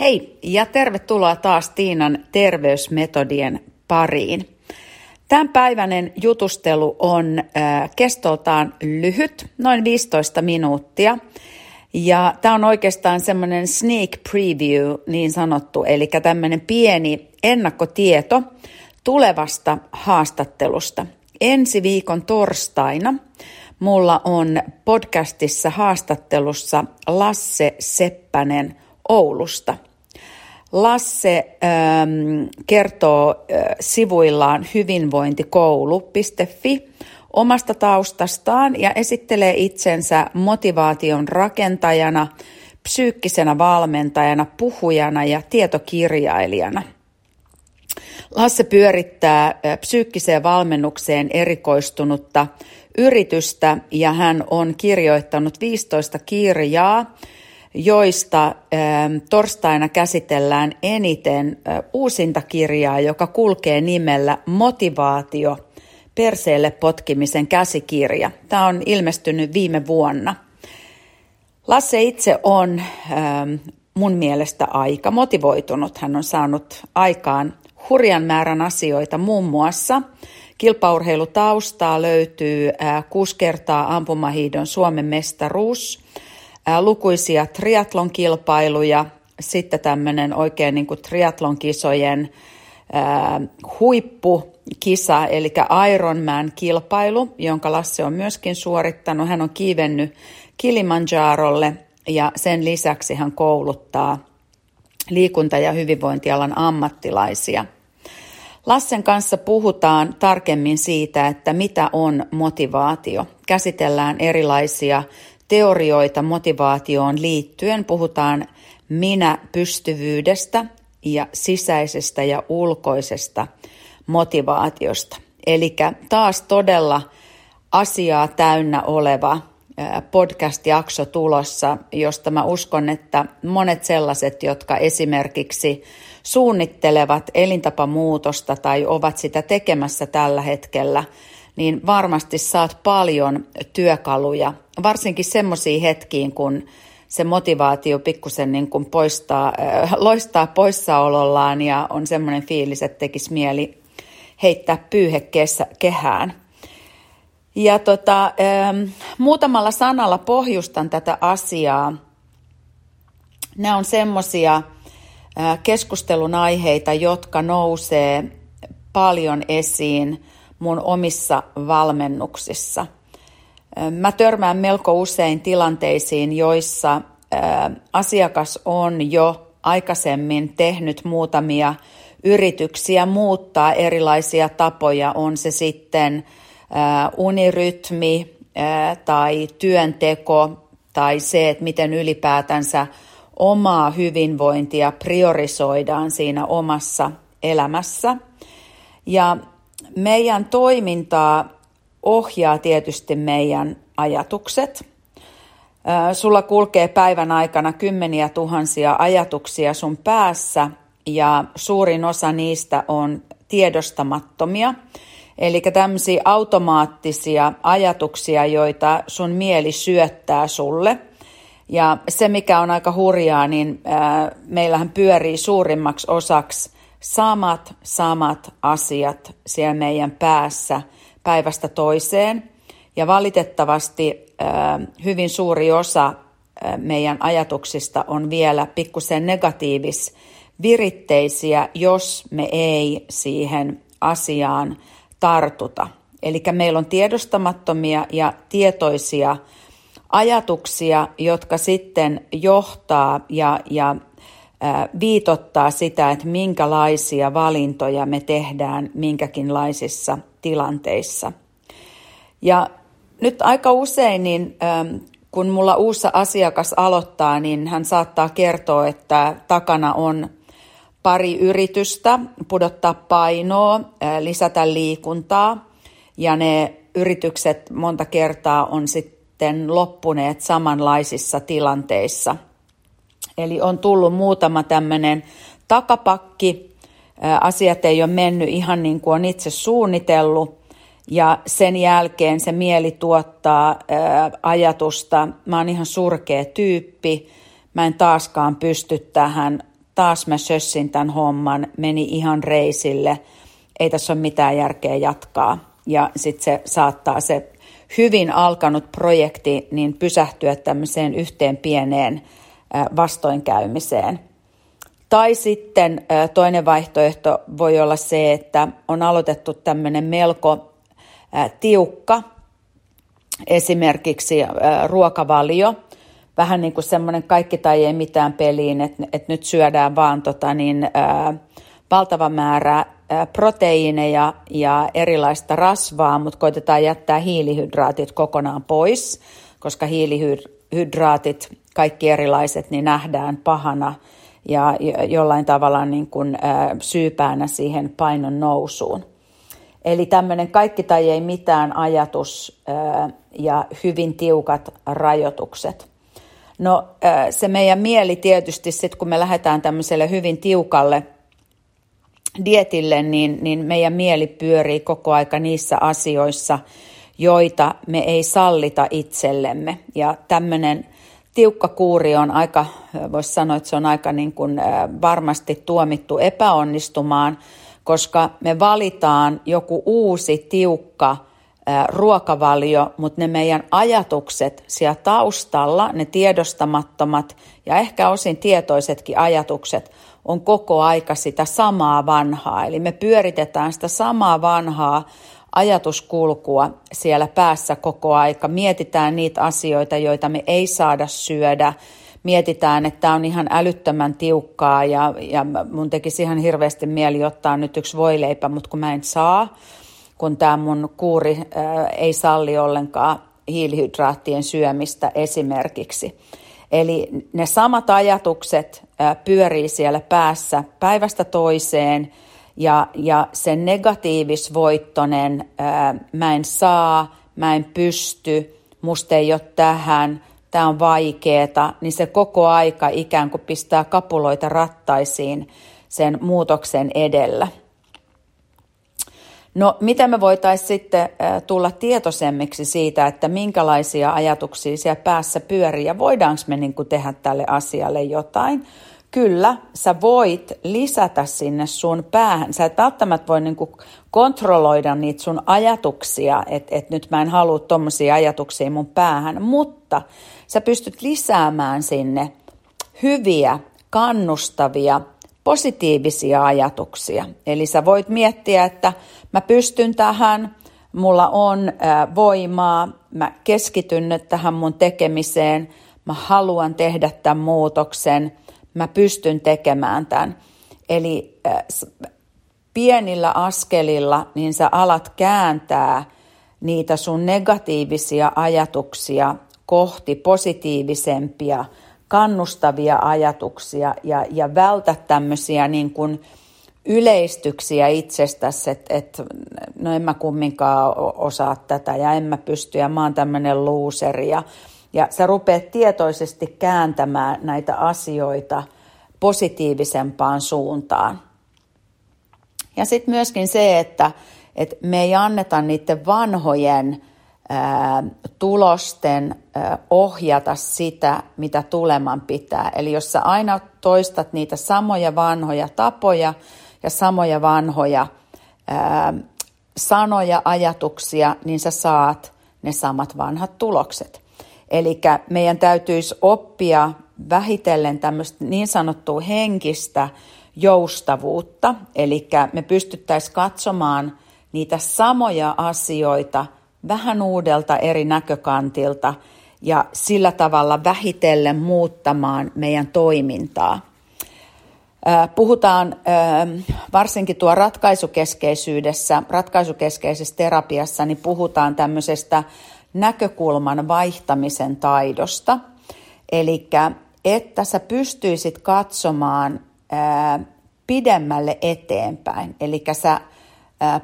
Hei ja tervetuloa taas Tiinan terveysmetodien pariin. Tämänpäiväinen jutustelu on äh, kestoltaan lyhyt, noin 15 minuuttia. Ja tämä on oikeastaan semmoinen sneak preview niin sanottu, eli tämmöinen pieni ennakkotieto tulevasta haastattelusta. Ensi viikon torstaina mulla on podcastissa haastattelussa Lasse Seppänen Oulusta. Lasse ähm, kertoo äh, sivuillaan hyvinvointikoulu.fi omasta taustastaan ja esittelee itsensä motivaation rakentajana, psyykkisenä valmentajana, puhujana ja tietokirjailijana. Lasse pyörittää äh, psyykkiseen valmennukseen erikoistunutta yritystä ja hän on kirjoittanut 15 kirjaa, joista ähm, torstaina käsitellään eniten äh, uusinta kirjaa, joka kulkee nimellä Motivaatio, perseelle potkimisen käsikirja. Tämä on ilmestynyt viime vuonna. Lasse itse on ähm, mun mielestä aika motivoitunut. Hän on saanut aikaan hurjan määrän asioita, muun muassa kilpaurheilutaustaa löytyy äh, kuusi kertaa ampumahiidon Suomen mestaruus – lukuisia triatlon-kilpailuja, sitten tämmöinen oikein niin kuin triatlon-kisojen huippukisa, eli Ironman-kilpailu, jonka Lasse on myöskin suorittanut. Hän on kiivennyt Kilimanjarolle ja sen lisäksi hän kouluttaa liikunta- ja hyvinvointialan ammattilaisia. Lassen kanssa puhutaan tarkemmin siitä, että mitä on motivaatio. Käsitellään erilaisia teorioita motivaatioon liittyen. Puhutaan minä-pystyvyydestä ja sisäisestä ja ulkoisesta motivaatiosta. Eli taas todella asiaa täynnä oleva podcast-jakso tulossa, josta mä uskon, että monet sellaiset, jotka esimerkiksi suunnittelevat elintapamuutosta tai ovat sitä tekemässä tällä hetkellä, niin varmasti saat paljon työkaluja, varsinkin semmoisiin hetkiin, kun se motivaatio pikkusen niin kuin poistaa, äh, loistaa poissaolollaan ja on semmoinen fiilis, että tekisi mieli heittää pyyhe kehään. Ja tota, ähm, muutamalla sanalla pohjustan tätä asiaa. Nämä on semmoisia äh, keskustelun aiheita, jotka nousee paljon esiin mun omissa valmennuksissa. Mä törmään melko usein tilanteisiin, joissa asiakas on jo aikaisemmin tehnyt muutamia yrityksiä muuttaa erilaisia tapoja, on se sitten unirytmi tai työnteko tai se, että miten ylipäätänsä omaa hyvinvointia priorisoidaan siinä omassa elämässä. Ja meidän toimintaa ohjaa tietysti meidän ajatukset. Sulla kulkee päivän aikana kymmeniä tuhansia ajatuksia sun päässä ja suurin osa niistä on tiedostamattomia. Eli tämmöisiä automaattisia ajatuksia, joita sun mieli syöttää sulle. Ja se, mikä on aika hurjaa, niin meillähän pyörii suurimmaksi osaksi samat, samat asiat siellä meidän päässä päivästä toiseen. Ja valitettavasti hyvin suuri osa meidän ajatuksista on vielä pikkusen negatiivis viritteisiä, jos me ei siihen asiaan tartuta. Eli meillä on tiedostamattomia ja tietoisia ajatuksia, jotka sitten johtaa ja, ja viitottaa sitä, että minkälaisia valintoja me tehdään minkäkinlaisissa tilanteissa. Ja nyt aika usein, niin kun mulla uusi asiakas aloittaa, niin hän saattaa kertoa, että takana on pari yritystä pudottaa painoa, lisätä liikuntaa ja ne yritykset monta kertaa on sitten loppuneet samanlaisissa tilanteissa – Eli on tullut muutama tämmöinen takapakki, asiat ei ole mennyt ihan niin kuin on itse suunnitellut, ja sen jälkeen se mieli tuottaa ajatusta, mä oon ihan surkea tyyppi, mä en taaskaan pysty tähän, taas mä sössin tämän homman, meni ihan reisille, ei tässä ole mitään järkeä jatkaa. Ja sitten se saattaa se hyvin alkanut projekti niin pysähtyä tämmöiseen yhteen pieneen vastoinkäymiseen. Tai sitten toinen vaihtoehto voi olla se, että on aloitettu tämmöinen melko tiukka esimerkiksi ruokavalio, vähän niin kuin semmoinen kaikki tai ei mitään peliin, että, että nyt syödään vaan tota niin, valtava määrä ää, proteiineja ja erilaista rasvaa, mutta koitetaan jättää hiilihydraatit kokonaan pois, koska hiilihydraatit, kaikki erilaiset, niin nähdään pahana ja jollain tavalla niin kuin, ää, syypäänä siihen painon nousuun. Eli tämmöinen kaikki tai ei mitään ajatus ja hyvin tiukat rajoitukset – No se meidän mieli tietysti sitten, kun me lähdetään tämmöiselle hyvin tiukalle dietille, niin, niin meidän mieli pyörii koko aika niissä asioissa, joita me ei sallita itsellemme. Ja tämmöinen tiukka kuuri on aika, voisi sanoa, että se on aika niin kuin varmasti tuomittu epäonnistumaan, koska me valitaan joku uusi tiukka ruokavalio, mutta ne meidän ajatukset siellä taustalla, ne tiedostamattomat ja ehkä osin tietoisetkin ajatukset on koko aika sitä samaa vanhaa. Eli me pyöritetään sitä samaa vanhaa ajatuskulkua siellä päässä koko aika. Mietitään niitä asioita, joita me ei saada syödä. Mietitään, että tämä on ihan älyttömän tiukkaa ja, ja mun tekisi ihan hirveästi mieli ottaa nyt yksi voileipä, mutta kun mä en saa – kun tämä mun kuuri ei salli ollenkaan hiilihydraattien syömistä esimerkiksi. Eli ne samat ajatukset pyörii siellä päässä päivästä toiseen ja, ja se negatiivisvoittonen, mä en saa, mä en pysty, musta ei ole tähän, tämä on vaikeeta, niin se koko aika ikään kuin pistää kapuloita rattaisiin sen muutoksen edellä. No, miten me voitaisiin sitten tulla tietoisemmiksi siitä, että minkälaisia ajatuksia siellä päässä pyörii ja voidaanko me niin kuin tehdä tälle asialle jotain? Kyllä, sä voit lisätä sinne sun päähän. Sä et välttämättä voi niin kuin kontrolloida niitä sun ajatuksia, että et nyt mä en halua tommosia ajatuksia mun päähän, mutta sä pystyt lisäämään sinne hyviä, kannustavia, positiivisia ajatuksia. Eli sä voit miettiä, että mä pystyn tähän, mulla on voimaa, mä keskityn nyt tähän mun tekemiseen, mä haluan tehdä tämän muutoksen, mä pystyn tekemään tämän. Eli pienillä askelilla niin sä alat kääntää niitä sun negatiivisia ajatuksia kohti positiivisempia kannustavia ajatuksia ja, ja vältä tämmöisiä niin kuin yleistyksiä itsestäsi, että et, no en mä kumminkaan osaa tätä ja en mä pysty ja mä oon tämmöinen looseri ja, ja sä rupeat tietoisesti kääntämään näitä asioita positiivisempaan suuntaan. Ja sitten myöskin se, että, että me ei anneta niiden vanhojen tulosten ohjata sitä, mitä tuleman pitää. Eli jos sä aina toistat niitä samoja vanhoja tapoja ja samoja vanhoja ää, sanoja, ajatuksia, niin sä saat ne samat vanhat tulokset. Eli meidän täytyisi oppia vähitellen tämmöistä niin sanottua henkistä joustavuutta, eli me pystyttäisiin katsomaan niitä samoja asioita – vähän uudelta eri näkökantilta ja sillä tavalla vähitellen muuttamaan meidän toimintaa. Puhutaan varsinkin tuo ratkaisukeskeisyydessä, ratkaisukeskeisessä terapiassa, niin puhutaan tämmöisestä näkökulman vaihtamisen taidosta. Eli että sä pystyisit katsomaan pidemmälle eteenpäin. Eli sä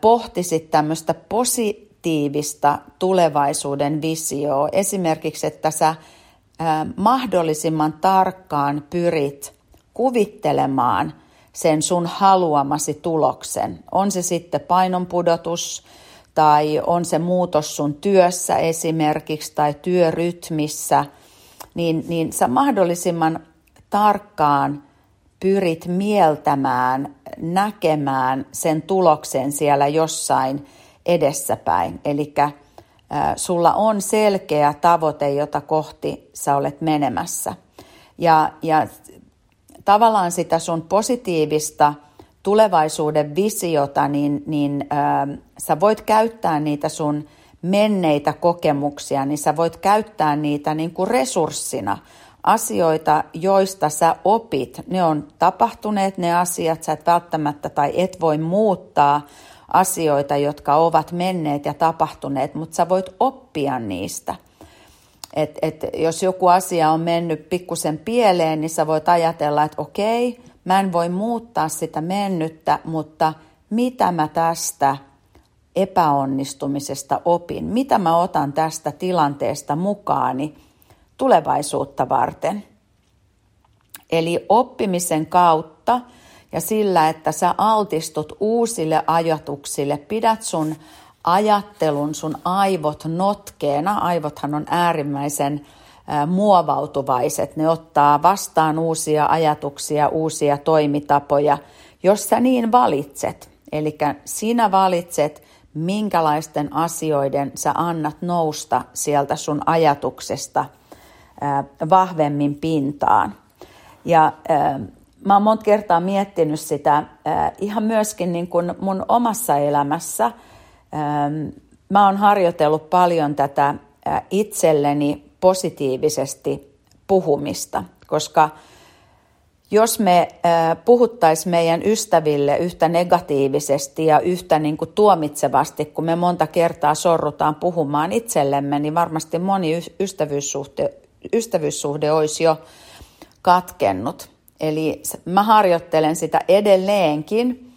pohtisit tämmöistä posi- positiivista tulevaisuuden visioa. Esimerkiksi, että sä mahdollisimman tarkkaan pyrit kuvittelemaan sen sun haluamasi tuloksen. On se sitten painonpudotus tai on se muutos sun työssä esimerkiksi tai työrytmissä, niin, niin sä mahdollisimman tarkkaan pyrit mieltämään, näkemään sen tuloksen siellä jossain edessäpäin. Eli sulla on selkeä tavoite, jota kohti sä olet menemässä. Ja, ja tavallaan sitä sun positiivista tulevaisuuden visiota, niin, niin ää, sä voit käyttää niitä sun menneitä kokemuksia, niin sä voit käyttää niitä niin kuin resurssina. Asioita, joista sä opit, ne on tapahtuneet ne asiat, sä et välttämättä tai et voi muuttaa asioita, jotka ovat menneet ja tapahtuneet, mutta sä voit oppia niistä. Et, et jos joku asia on mennyt pikkusen pieleen, niin sä voit ajatella, että okei, mä en voi muuttaa sitä mennyttä, mutta mitä mä tästä epäonnistumisesta opin? Mitä mä otan tästä tilanteesta mukaani tulevaisuutta varten? Eli oppimisen kautta ja sillä, että sä altistut uusille ajatuksille, pidät sun ajattelun, sun aivot notkeena. Aivothan on äärimmäisen muovautuvaiset. Ne ottaa vastaan uusia ajatuksia, uusia toimitapoja, jos sä niin valitset. Eli sinä valitset, minkälaisten asioiden sä annat nousta sieltä sun ajatuksesta vahvemmin pintaan. Ja mä oon monta kertaa miettinyt sitä ihan myöskin niin kuin mun omassa elämässä. Mä oon harjoitellut paljon tätä itselleni positiivisesti puhumista, koska jos me puhuttaisiin meidän ystäville yhtä negatiivisesti ja yhtä niin kuin tuomitsevasti, kun me monta kertaa sorrutaan puhumaan itsellemme, niin varmasti moni ystävyyssuhde, ystävyyssuhde olisi jo katkennut. Eli mä harjoittelen sitä edelleenkin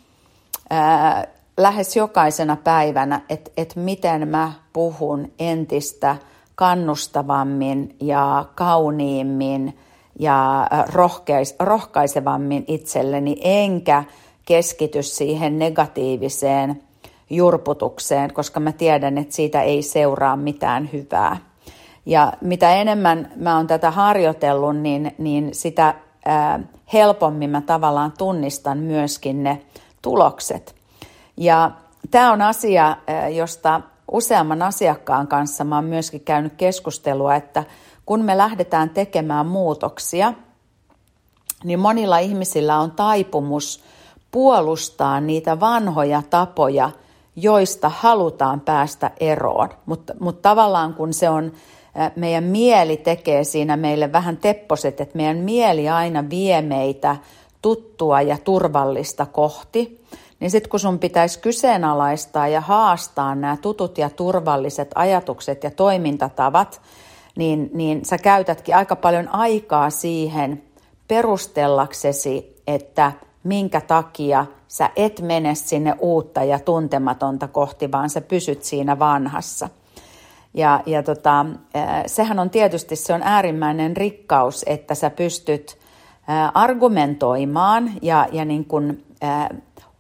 lähes jokaisena päivänä, että et miten mä puhun entistä kannustavammin ja kauniimmin ja rohkeis, rohkaisevammin itselleni, enkä keskity siihen negatiiviseen jurputukseen, koska mä tiedän, että siitä ei seuraa mitään hyvää. Ja mitä enemmän mä oon tätä harjoitellut, niin, niin sitä ää, helpommin mä tavallaan tunnistan myöskin ne tulokset. Ja tämä on asia, josta useamman asiakkaan kanssa mä oon myöskin käynyt keskustelua, että kun me lähdetään tekemään muutoksia, niin monilla ihmisillä on taipumus puolustaa niitä vanhoja tapoja, joista halutaan päästä eroon. Mutta mut tavallaan kun se on, meidän mieli tekee siinä meille vähän tepposet, että meidän mieli aina vie meitä tuttua ja turvallista kohti, niin sitten kun sun pitäisi kyseenalaistaa ja haastaa nämä tutut ja turvalliset ajatukset ja toimintatavat, niin, niin sä käytätkin aika paljon aikaa siihen perustellaksesi, että minkä takia sä et mene sinne uutta ja tuntematonta kohti, vaan sä pysyt siinä vanhassa. Ja, ja tota, sehän on tietysti se on äärimmäinen rikkaus, että sä pystyt argumentoimaan ja, ja niin kun,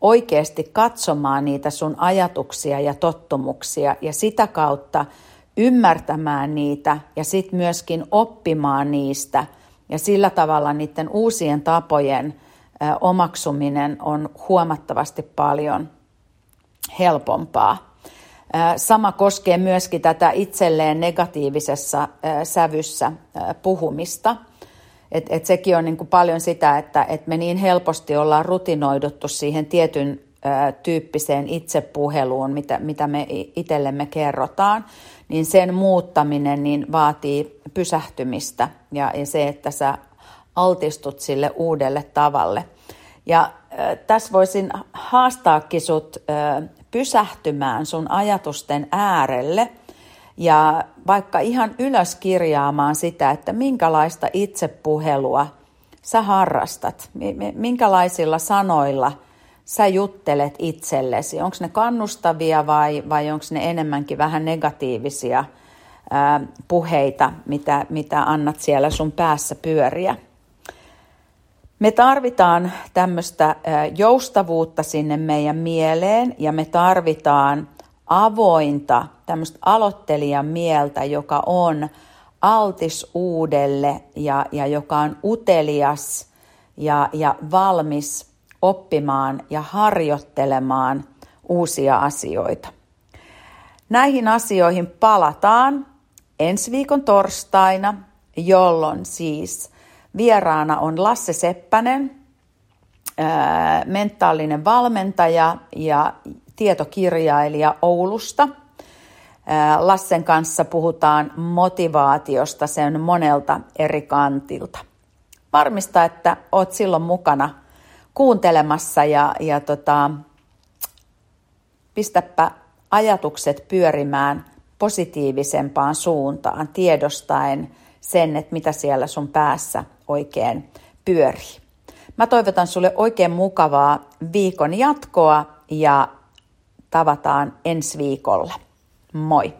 oikeasti katsomaan niitä sun ajatuksia ja tottumuksia ja sitä kautta ymmärtämään niitä ja sitten myöskin oppimaan niistä ja sillä tavalla niiden uusien tapojen omaksuminen on huomattavasti paljon helpompaa. Sama koskee myöskin tätä itselleen negatiivisessa sävyssä puhumista – et, et sekin on niin kuin paljon sitä, että et me niin helposti ollaan rutinoiduttu siihen tietyn ö, tyyppiseen itsepuheluun, mitä, mitä me itsellemme kerrotaan, niin sen muuttaminen niin vaatii pysähtymistä ja, ja se, että sä altistut sille uudelle tavalle. Ja ö, tässä voisin haastaakin sut ö, pysähtymään sun ajatusten äärelle – ja vaikka ihan ylös kirjaamaan sitä, että minkälaista itsepuhelua sä harrastat, minkälaisilla sanoilla sä juttelet itsellesi. Onko ne kannustavia vai, vai onko ne enemmänkin vähän negatiivisia ää, puheita, mitä, mitä annat siellä sun päässä pyöriä. Me tarvitaan tämmöistä joustavuutta sinne meidän mieleen ja me tarvitaan avointa, tämmöistä aloittelijan mieltä, joka on altis uudelle ja, ja joka on utelias ja, ja valmis oppimaan ja harjoittelemaan uusia asioita. Näihin asioihin palataan ensi viikon torstaina, jolloin siis vieraana on Lasse Seppänen, mentaalinen valmentaja ja tietokirjailija Oulusta. Lassen kanssa puhutaan motivaatiosta sen monelta eri kantilta. Varmista, että oot silloin mukana kuuntelemassa ja, ja tota, pistäpä ajatukset pyörimään positiivisempaan suuntaan, tiedostaen sen, että mitä siellä sun päässä oikein pyörii. Mä toivotan sulle oikein mukavaa viikon jatkoa ja tavataan ensi viikolla. Moi!